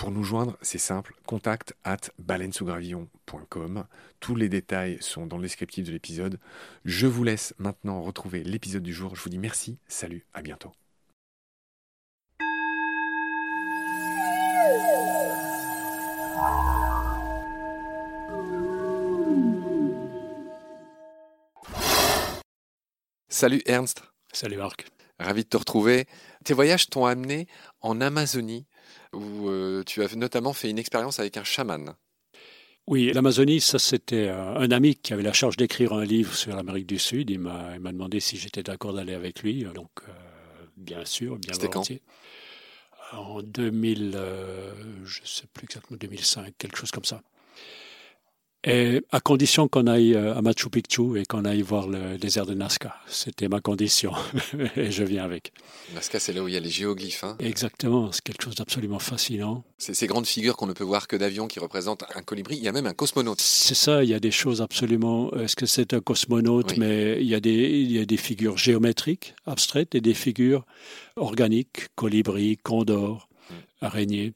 Pour nous joindre, c'est simple, contact at baleinesougravillon.com. Tous les détails sont dans le descriptif de l'épisode. Je vous laisse maintenant retrouver l'épisode du jour. Je vous dis merci, salut, à bientôt. Salut Ernst. Salut Marc. Ravi de te retrouver. Tes voyages t'ont amené en Amazonie où euh, tu as notamment fait une expérience avec un chaman. Oui, l'Amazonie, ça c'était un ami qui avait la charge d'écrire un livre sur l'Amérique du Sud. Il m'a demandé si j'étais d'accord d'aller avec lui. Donc, euh, bien sûr, bien volontiers. en 2000, euh, je ne sais plus exactement, 2005, quelque chose comme ça. Et à condition qu'on aille euh, à Machu Picchu et qu'on aille voir le désert de Nazca. C'était ma condition. et je viens avec. Nazca, c'est là où il y a les géoglyphes. Hein. Exactement. C'est quelque chose d'absolument fascinant. C'est ces grandes figures qu'on ne peut voir que d'avion qui représentent un colibri. Il y a même un cosmonaute. C'est ça. Il y a des choses absolument. Est-ce que c'est un cosmonaute? Mais il y, a des, il y a des figures géométriques, abstraites, et des figures organiques, colibri, condor, mm. araignée.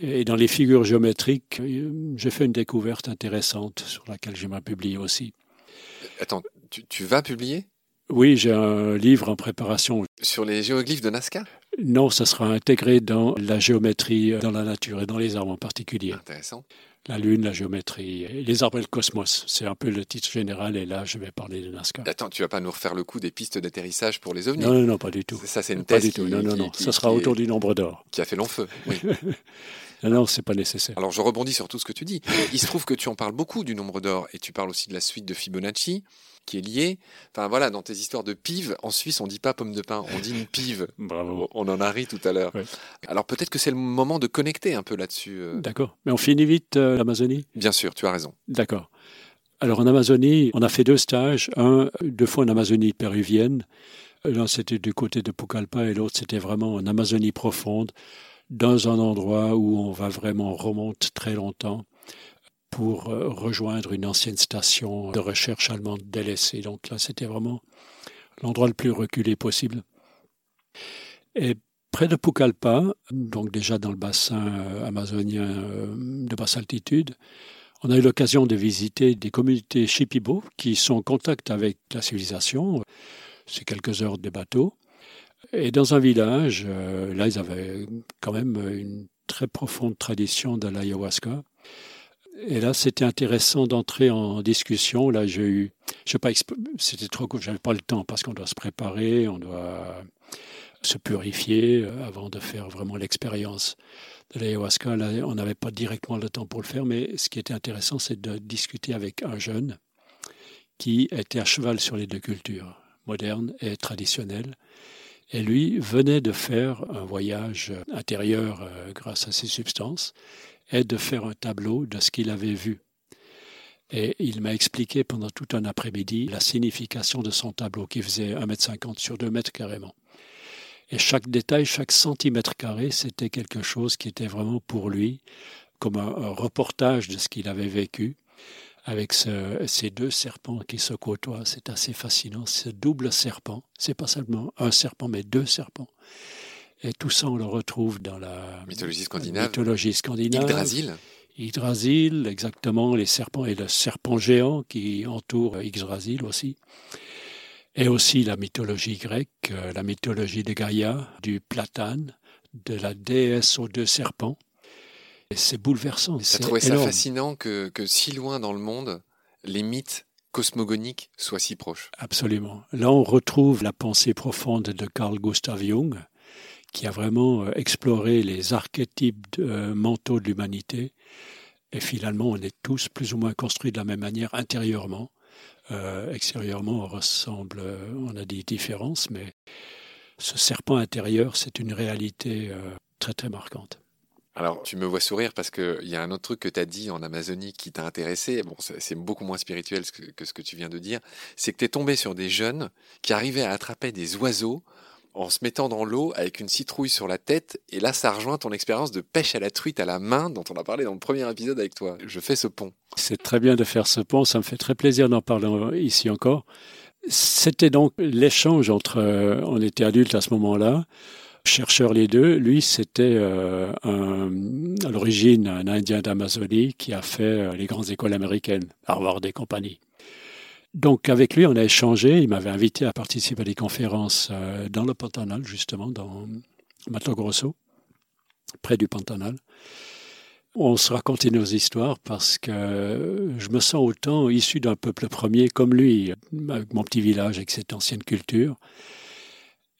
Et dans les figures géométriques, euh, j'ai fait une découverte intéressante sur laquelle j'aimerais publier aussi. Attends, tu, vas publier? Oui, j'ai un livre en préparation. Sur les géoglyphes de Nazca? Non, ça sera intégré dans la géométrie, dans la nature et dans les arbres en particulier. Intéressant la Lune, la géométrie, les arbres et le cosmos. C'est un peu le titre général et là, je vais parler de Nazca. Attends, tu vas pas nous refaire le coup des pistes d'atterrissage pour les ovnis? Non, non, non, pas du tout. Ça, c'est une thèse Pas du tout, non, non, non. ça sera autour du nombre d'or. Qui a fait long feu, oui. non, non, c'est pas nécessaire. Alors, je rebondis sur tout ce que tu dis. Il se trouve que tu en parles beaucoup du nombre d'or et tu parles aussi de la suite de Fibonacci qui est lié. Enfin voilà, dans tes histoires de pive, en Suisse, on dit pas pomme de pain, on dit une pive. Bravo. On en a ri tout à l'heure. Alors peut-être que c'est le moment de connecter un peu là-dessus. Euh. D'accord. Mais on finit vite euh, l'Amazonie? Bien sûr, tu as raison. D'accord. Alors en Amazonie, on a fait deux stages. Un, deux fois en Amazonie péruvienne. L'un c'était du côté de Pucallpa et l'autre c'était vraiment en Amazonie profonde, dans un endroit où on va vraiment remonter très longtemps pour euh, rejoindre une ancienne station de recherche allemande délaissée. Donc là, c'était vraiment l'endroit le plus reculé possible. Et près de Pucallpa, donc déjà dans le bassin euh, amazonien euh, de basse altitude, on a eu l'occasion de visiter des communautés Shipibo qui sont en contact avec la civilisation. C'est quelques heures de bateau. Et dans un village, là, ils avaient quand même une très profonde tradition de l'ayahuasca. Et là, c'était intéressant d'entrer en discussion. Là, j'ai eu, je pas, c'était trop court, j'avais pas le temps parce qu'on doit se préparer, on doit se purifier euh, avant de faire vraiment l'expérience de l'ayahuasca. on n'avait pas directement le temps pour le faire, mais ce qui était intéressant, c'est de discuter avec un jeune qui était à cheval sur les deux cultures, moderne et traditionnelle. Et lui venait de faire un voyage intérieur euh, grâce à ces substances et de faire un tableau de ce qu'il avait vu. Et il m'a expliqué pendant tout un après-midi la signification de son tableau qui faisait 1m50 sur 2 mètres carrément. Et chaque détail, chaque centimètre carré, c'était quelque chose qui était vraiment pour lui comme un, reportage de ce qu'il avait vécu avec ces deux serpents qui se côtoient. C'est assez fascinant. Ce double serpent, c'est pas seulement un serpent, mais deux serpents. Et tout ça, on le retrouve dans la mythologie scandinave. Mythologie scandinave. Yggdrasil. Yggdrasil, exactement, les serpents et le serpent géant qui entoure Yggdrasil aussi. Et aussi la mythologie grecque, euh, la mythologie de Gaïa, du platane, de la déesse aux deux serpents. C'est bouleversant. As trouvé ça fascinant que, que si loin dans le monde, les mythes cosmogoniques soient si proches. Absolument. Là, on retrouve la pensée profonde de Carl Gustav Jung, qui a vraiment euh, exploré les archétypes euh, mentaux de l'humanité. Et finalement, on est tous plus ou moins construits de la même manière intérieurement. Euh, extérieurement, on ressemble, on a des différences, mais ce serpent intérieur, c'est une réalité très très marquante. Alors, tu me vois sourire parce qu'il y a un autre truc que tu as dit en Amazonie qui t'a intéressé. Bon, c'est beaucoup moins spirituel que, ce que tu viens de dire. C'est que tu es tombé sur des jeunes qui arrivaient à attraper des oiseaux en se mettant dans l'eau avec une citrouille sur la tête. Et là, ça rejoint ton expérience de pêche à la truite à la main dont on a parlé dans le premier épisode avec toi. Je fais ce pont. C'est très bien de faire ce pont. Ça me fait très plaisir d'en parler ici encore. C'était donc l'échange entre, euh, on était adultes à ce moment-là, chercheurs les deux. Lui, c'était euh, à l'origine un Indien d'Amazonie qui a fait euh, les grandes écoles américaines, Harvard et compagnie. Donc avec lui, on a échangé. Il m'avait invité à participer à des conférences euh, dans le Pantanal, justement, dans Mato Grosso, près du Pantanal. On se racontait nos histoires parce que je me sens autant issu d'un peuple premier comme lui, avec mon petit village, avec cette ancienne culture.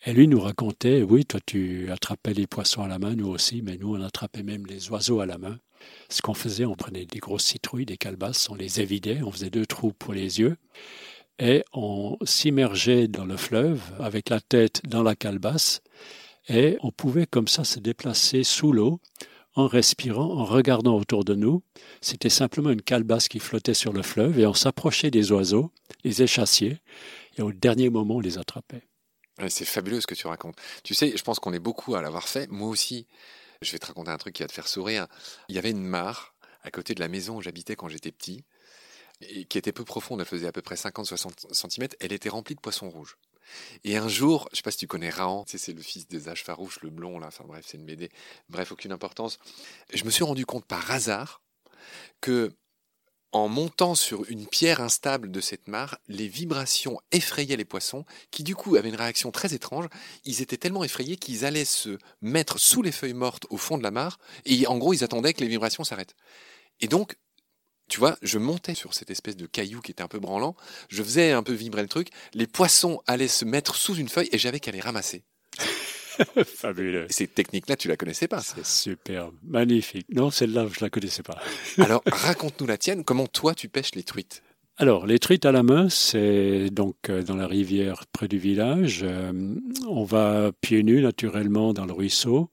Et lui nous racontait, oui, toi tu attrapais les poissons à la main, nous aussi, mais nous on attrapait même les oiseaux à la main. Ce qu'on faisait, on prenait des grosses citrouilles, des calebasses, on les évidait, on faisait deux trous pour les yeux, et on s'immergeait dans le fleuve avec la tête dans la calebasse, et on pouvait comme ça se déplacer sous l'eau en respirant, en regardant autour de nous. C'était simplement une calebasse qui flottait sur le fleuve, et on s'approchait des oiseaux, les échassiers, et au dernier moment, on les attrapait. C'est fabuleux ce que tu racontes. Tu sais, je pense qu'on est beaucoup à l'avoir fait. Moi aussi, je vais te raconter un truc qui va te faire sourire. Il y avait une mare à côté de la maison où j'habitais quand j'étais petit, et qui était peu profonde, elle faisait à peu près 50-60 cm, elle était remplie de poissons rouges. Et un jour, je sais pas si tu connais Rahan, tu sais, c'est le fils des âges farouches, le blond, là, enfin bref, c'est une BD, bref, aucune importance. Je me suis rendu compte par hasard que en montant sur une pierre instable de cette mare, les vibrations effrayaient les poissons, qui du coup avaient une réaction très étrange. Ils étaient tellement effrayés qu'ils allaient se mettre sous les feuilles mortes au fond de la mare, et en gros ils attendaient que les vibrations s'arrêtent. Et donc, tu vois, je montais sur cette espèce de caillou qui était un peu branlant, je faisais un peu vibrer le truc, les poissons allaient se mettre sous une feuille et j'avais qu'à les ramasser. Fabuleux. Cette technique-là, tu la connaissais pas. C'est superbe, magnifique. Non, celle-là, je la connaissais pas. Alors, raconte-nous la tienne. Comment toi, tu pêches les truites? Alors, les truites à la main, c'est donc euh, dans la rivière près du village. Euh, on va pieds nus naturellement dans le ruisseau.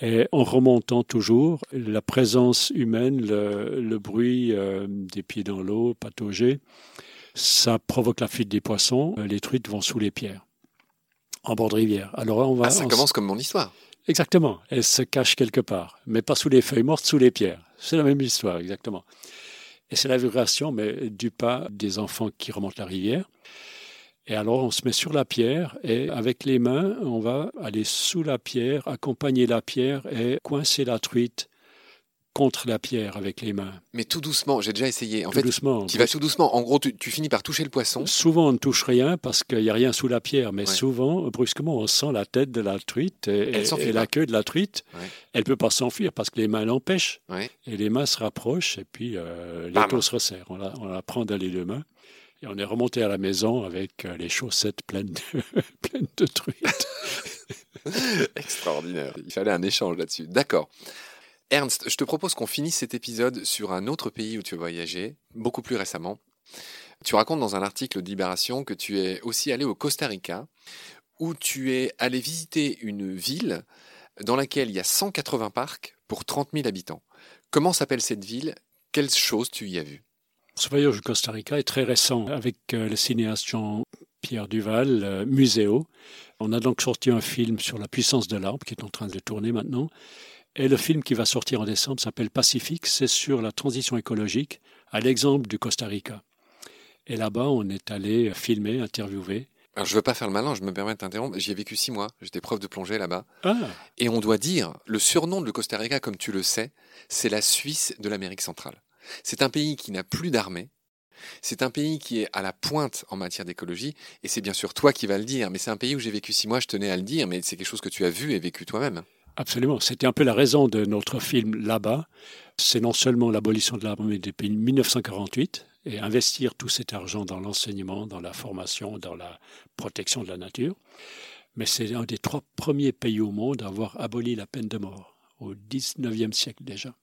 Et en remontant toujours, la présence humaine, le, bruit euh, des pieds dans l'eau, patauger, ça provoque la fuite des poissons. Les truites vont sous les pierres en bord de rivière. Alors on va. Ah, ça commence comme mon histoire. Exactement. Elle se cache quelque part, mais pas sous les feuilles mortes, sous les pierres. C'est la même histoire, exactement. Et c'est la vibration, mais du pas des enfants qui remontent la rivière. Et alors on se met sur la pierre et avec les mains, on va aller sous la pierre, accompagner la pierre et coincer la truite contre la pierre avec les mains. Mais tout doucement, j'ai déjà essayé. En tout fait, doucement. Tu vas tout doucement. En gros, tu, finis par toucher le poisson. Souvent, on ne touche rien parce qu'il n'y a rien sous la pierre, mais souvent, brusquement, on sent la tête de la truite et, la queue de la truite. Elle ne peut pas s'enfuir parce que les mains l'empêchent. Et les mains se rapprochent et puis euh, l'étau se resserre. On la, on la prend dans les deux mains. Et on est remonté à la maison avec euh, les chaussettes pleines de, pleines de truites. Extraordinaire. Il fallait un échange là-dessus. D'accord. Ernst, je te propose qu'on finisse cet épisode sur un autre pays où tu as voyagé, beaucoup plus récemment. Tu racontes dans un article de Libération que tu es aussi allé au Costa Rica, où tu es allé visiter une ville dans laquelle il y a 180 parcs pour 30 000 habitants. Comment s'appelle cette ville? Quelles choses tu y as vues Ce voyage au Costa Rica est très récent avec euh, le cinéaste Jean-Pierre Duval, euh, Muséo. On a donc sorti un film sur la puissance de l'arbre qui est en train de tourner maintenant. Et le film qui va sortir en décembre s'appelle Pacifique. C'est sur la transition écologique à l'exemple du Costa Rica. Et là-bas, on est allé filmer, interviewer alors, je veux pas faire le malin, je me permets de t'interrompre. J'y ai vécu six mois. J'étais prof de plongée là-bas. Ah. Et on doit dire, le surnom de Costa Rica, comme tu le sais, c'est la Suisse de l'Amérique centrale. C'est un pays qui n'a plus d'armée. C'est un pays qui est à la pointe en matière d'écologie. Et c'est bien sûr toi qui vas le dire. Mais c'est un pays où j'ai vécu six mois, je tenais à le dire. Mais c'est quelque chose que tu as vu et vécu toi-même. Absolument. C'était un peu la raison de notre film là-bas. C'est non seulement l'abolition de l'armée depuis 1948, et investir tout cet argent dans l'enseignement, dans la formation, dans la protection de la nature. Mais c'est un des trois premiers pays au monde à avoir aboli la peine de mort, au XIXe siècle déjà.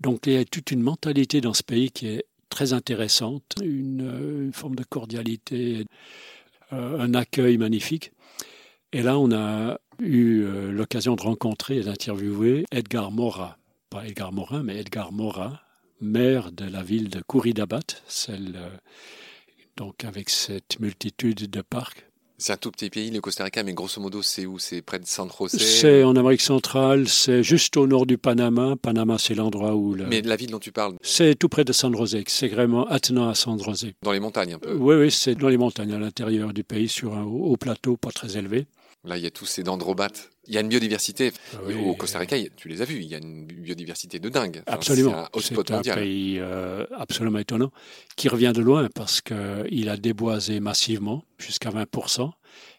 Donc il y a toute une mentalité dans ce pays qui est très intéressante, une, forme de cordialité, euh, un accueil magnifique. Et là, on a eu euh, l'occasion de rencontrer et d'interviewer Edgar Morin, pas Edgar Morin, mais Edgar Morin, maire de la ville de Couridabat, celle euh, donc avec cette multitude de parcs. C'est un tout petit pays, le Costa Rica, mais grosso modo, c'est où? C'est près de San José? C'est en Amérique centrale, c'est juste au nord du Panama. Panama, c'est l'endroit où... Mais la ville dont tu parles? C'est tout près de San José, c'est vraiment attenant à San José. Dans les montagnes un peu Oui, oui, c'est dans les montagnes, à l'intérieur du pays, sur un haut plateau, pas très élevé. Là, il y a tous ces dendrobates. Il y a une biodiversité. Ah au Costa Rica, tu les as vus, il y a une biodiversité de dingue. absolument. C'est un, pays euh, absolument étonnant qui revient de loin parce qu'il a déboisé massivement, jusqu'à 20%.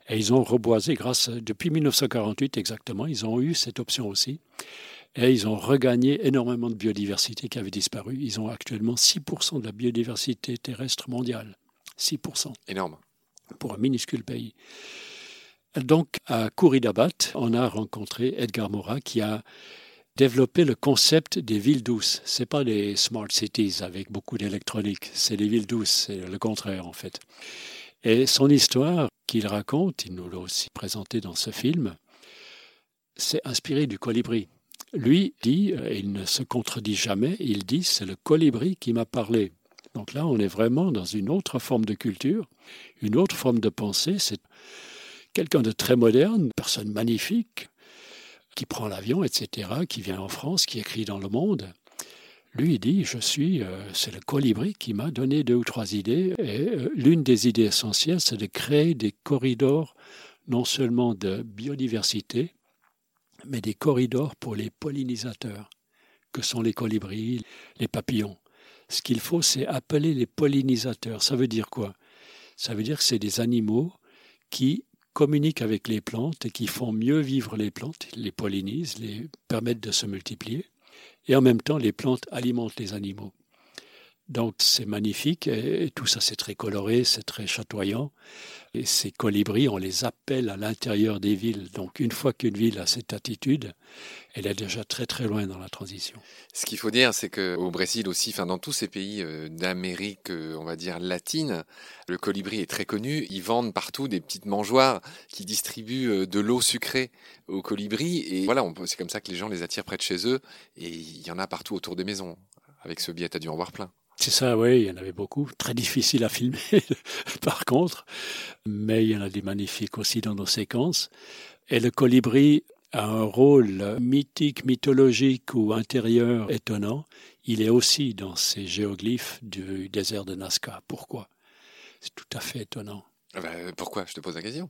Et ils ont reboisé grâce, depuis 1948 exactement, ils ont eu cette option aussi. Et ils ont regagné énormément de biodiversité qui avait disparu. Ils ont actuellement 6% de la biodiversité terrestre mondiale. 6%. Énorme. Pour un minuscule pays. Donc, à Couridabat, on a rencontré Edgar Morin qui a développé le concept des villes douces. Ce pas des smart cities avec beaucoup d'électronique, c'est des villes douces, c'est le contraire en fait. Et son histoire qu'il raconte, il nous l'a aussi présenté dans ce film, c'est inspiré du colibri. Lui dit, et il ne se contredit jamais, il dit c'est le colibri qui m'a parlé. Donc là, on est vraiment dans une autre forme de culture, une autre forme de pensée. Quelqu'un de très moderne, personne magnifique, qui prend l'avion, etc., qui vient en France, qui écrit dans Le Monde. Lui, il dit, je suis, euh, c'est le colibri qui m'a donné deux ou trois idées. Et euh, l'une des idées essentielles, c'est de créer des corridors, non seulement de biodiversité, mais des corridors pour les pollinisateurs, que sont les colibris, les papillons. Ce qu'il faut, c'est appeler les pollinisateurs. Ça veut dire quoi? Ça veut dire que c'est des animaux qui communiquent avec les plantes et qui font mieux vivre les plantes, les pollinisent, les permettent de se multiplier. Et en même temps, les plantes alimentent les animaux. Donc c'est magnifique et, tout ça c'est très coloré, c'est très chatoyant. Et ces colibris, on les appelle à l'intérieur des villes. Donc une fois qu'une ville a cette attitude, elle est déjà très très loin dans la transition. Ce qu'il faut dire, c'est qu'au Brésil aussi, enfin dans tous ces pays euh, d'Amérique, euh, on va dire latine, le colibri est très connu. Ils vendent partout des petites mangeoires qui distribuent euh, de l'eau sucrée aux colibris. Et voilà, c'est comme ça que les gens les attirent près de chez eux. Et il y en a partout autour des maisons. Avec ce billet, tu as dû en voir plein. C'est ça, oui, il y en avait beaucoup. Très difficile à filmer, par contre. Mais il y en a des magnifiques aussi dans nos séquences. Et le colibri a un rôle mythique, mythologique ou intérieur étonnant. Il est aussi dans ces géoglyphes du désert de Nazca. Pourquoi? C'est tout à fait étonnant. Ah ben, pourquoi? Je te pose la question.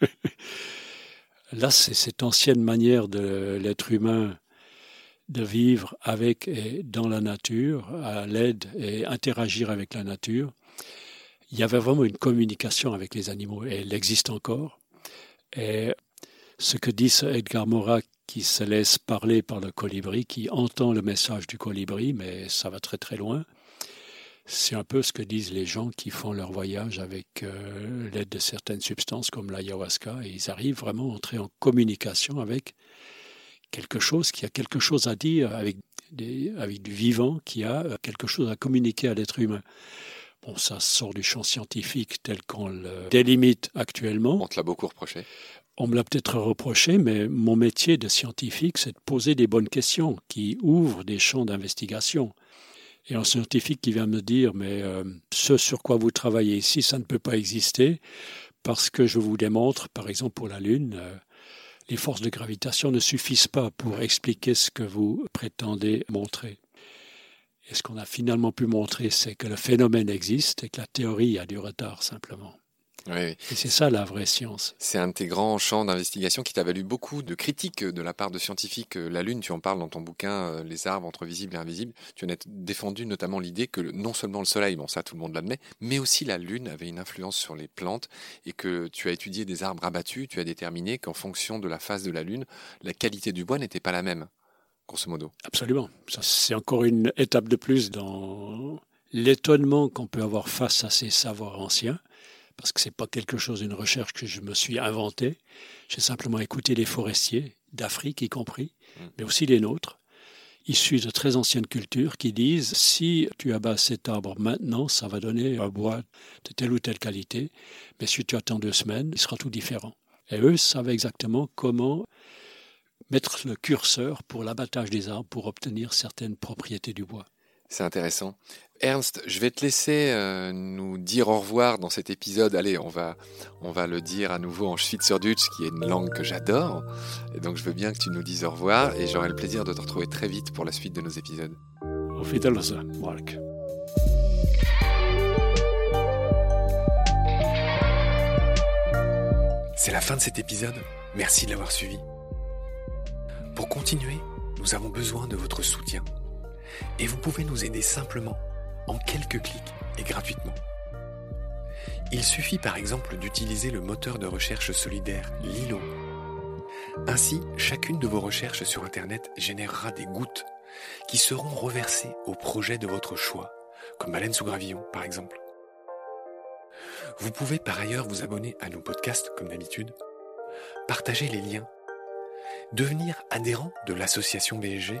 Là, c'est cette ancienne manière de l'être humain de vivre avec et dans la nature, à l'aide et interagir avec la nature. Il y avait vraiment une communication avec les animaux et elle existe encore. Et ce que dit Edgar Morin qui se laisse parler par le colibri, qui entend le message du colibri, mais ça va très très loin, C'est un peu ce que disent les gens qui font leur voyage avec euh, l'aide de certaines substances comme l'ayahuasca et ils arrivent vraiment à entrer en communication avec quelque chose qui a quelque chose à dire, avec, des, avec du vivant qui a euh, quelque chose à communiquer à l'être humain. Bon, ça sort du champ scientifique tel qu'on le délimite actuellement. On te l'a beaucoup reproché. On me l'a peut-être reproché, mais mon métier de scientifique, c'est de poser des bonnes questions qui ouvrent des champs d'investigation. Et un scientifique qui vient me dire, mais euh, ce sur quoi vous travaillez ici, ça ne peut pas exister, parce que je vous démontre, par exemple pour la Lune, euh, les forces de gravitation ne suffisent pas pour expliquer ce que vous prétendez montrer. Et ce qu'on a finalement pu montrer, c'est que le phénomène existe et que la théorie a du retard simplement. Et c'est ça la vraie science. C'est un de tes grands champs d'investigation qui t'a valu beaucoup de critiques de la part de scientifiques. La Lune, tu en parles dans ton bouquin euh, Les arbres entre visibles et invisibles. Tu en as défendu notamment l'idée que non seulement le Soleil, bon ça tout le monde l'admet, mais aussi la Lune avait une influence sur les plantes et que tu as étudié des arbres abattus, tu as déterminé qu'en fonction de la phase de la Lune, la qualité du bois n'était pas la même, grosso modo. Absolument. Ça, c'est encore une étape de plus dans l'étonnement qu'on peut avoir face à ces savoirs anciens parce que ce n'est pas quelque chose, une recherche que je me suis inventée. J'ai simplement écouté les forestiers, d'Afrique y compris, mmh. mais aussi les nôtres, issus de très anciennes cultures, qui disent si tu abats cet arbre maintenant, ça va donner un bois de telle ou telle qualité, mais si tu attends deux semaines, il sera tout différent. Et eux savaient exactement comment mettre le curseur pour l'abattage des arbres pour obtenir certaines propriétés du bois. C'est intéressant. Ernst, je vais te laisser euh, nous dire au revoir dans cet épisode. Allez, on va, on va le dire à nouveau en Schweizerdeutsch, qui est une langue que j'adore. Et donc, je veux bien que tu nous dises au revoir et j'aurai le plaisir de te retrouver très vite pour la suite de nos épisodes. Auf Wiedersehen, Marc. C'est la fin de cet épisode. Merci de l'avoir suivi. Pour continuer, nous avons besoin de votre soutien. Et vous pouvez nous aider simplement, en quelques clics et gratuitement. Il suffit par exemple d'utiliser le moteur de recherche solidaire Lilo. Ainsi, chacune de vos recherches sur Internet générera des gouttes qui seront reversées au projet de votre choix, comme Baleine sous gravillon par exemple. Vous pouvez par ailleurs vous abonner à nos podcasts comme d'habitude, partager les liens, devenir adhérent de l'association BSG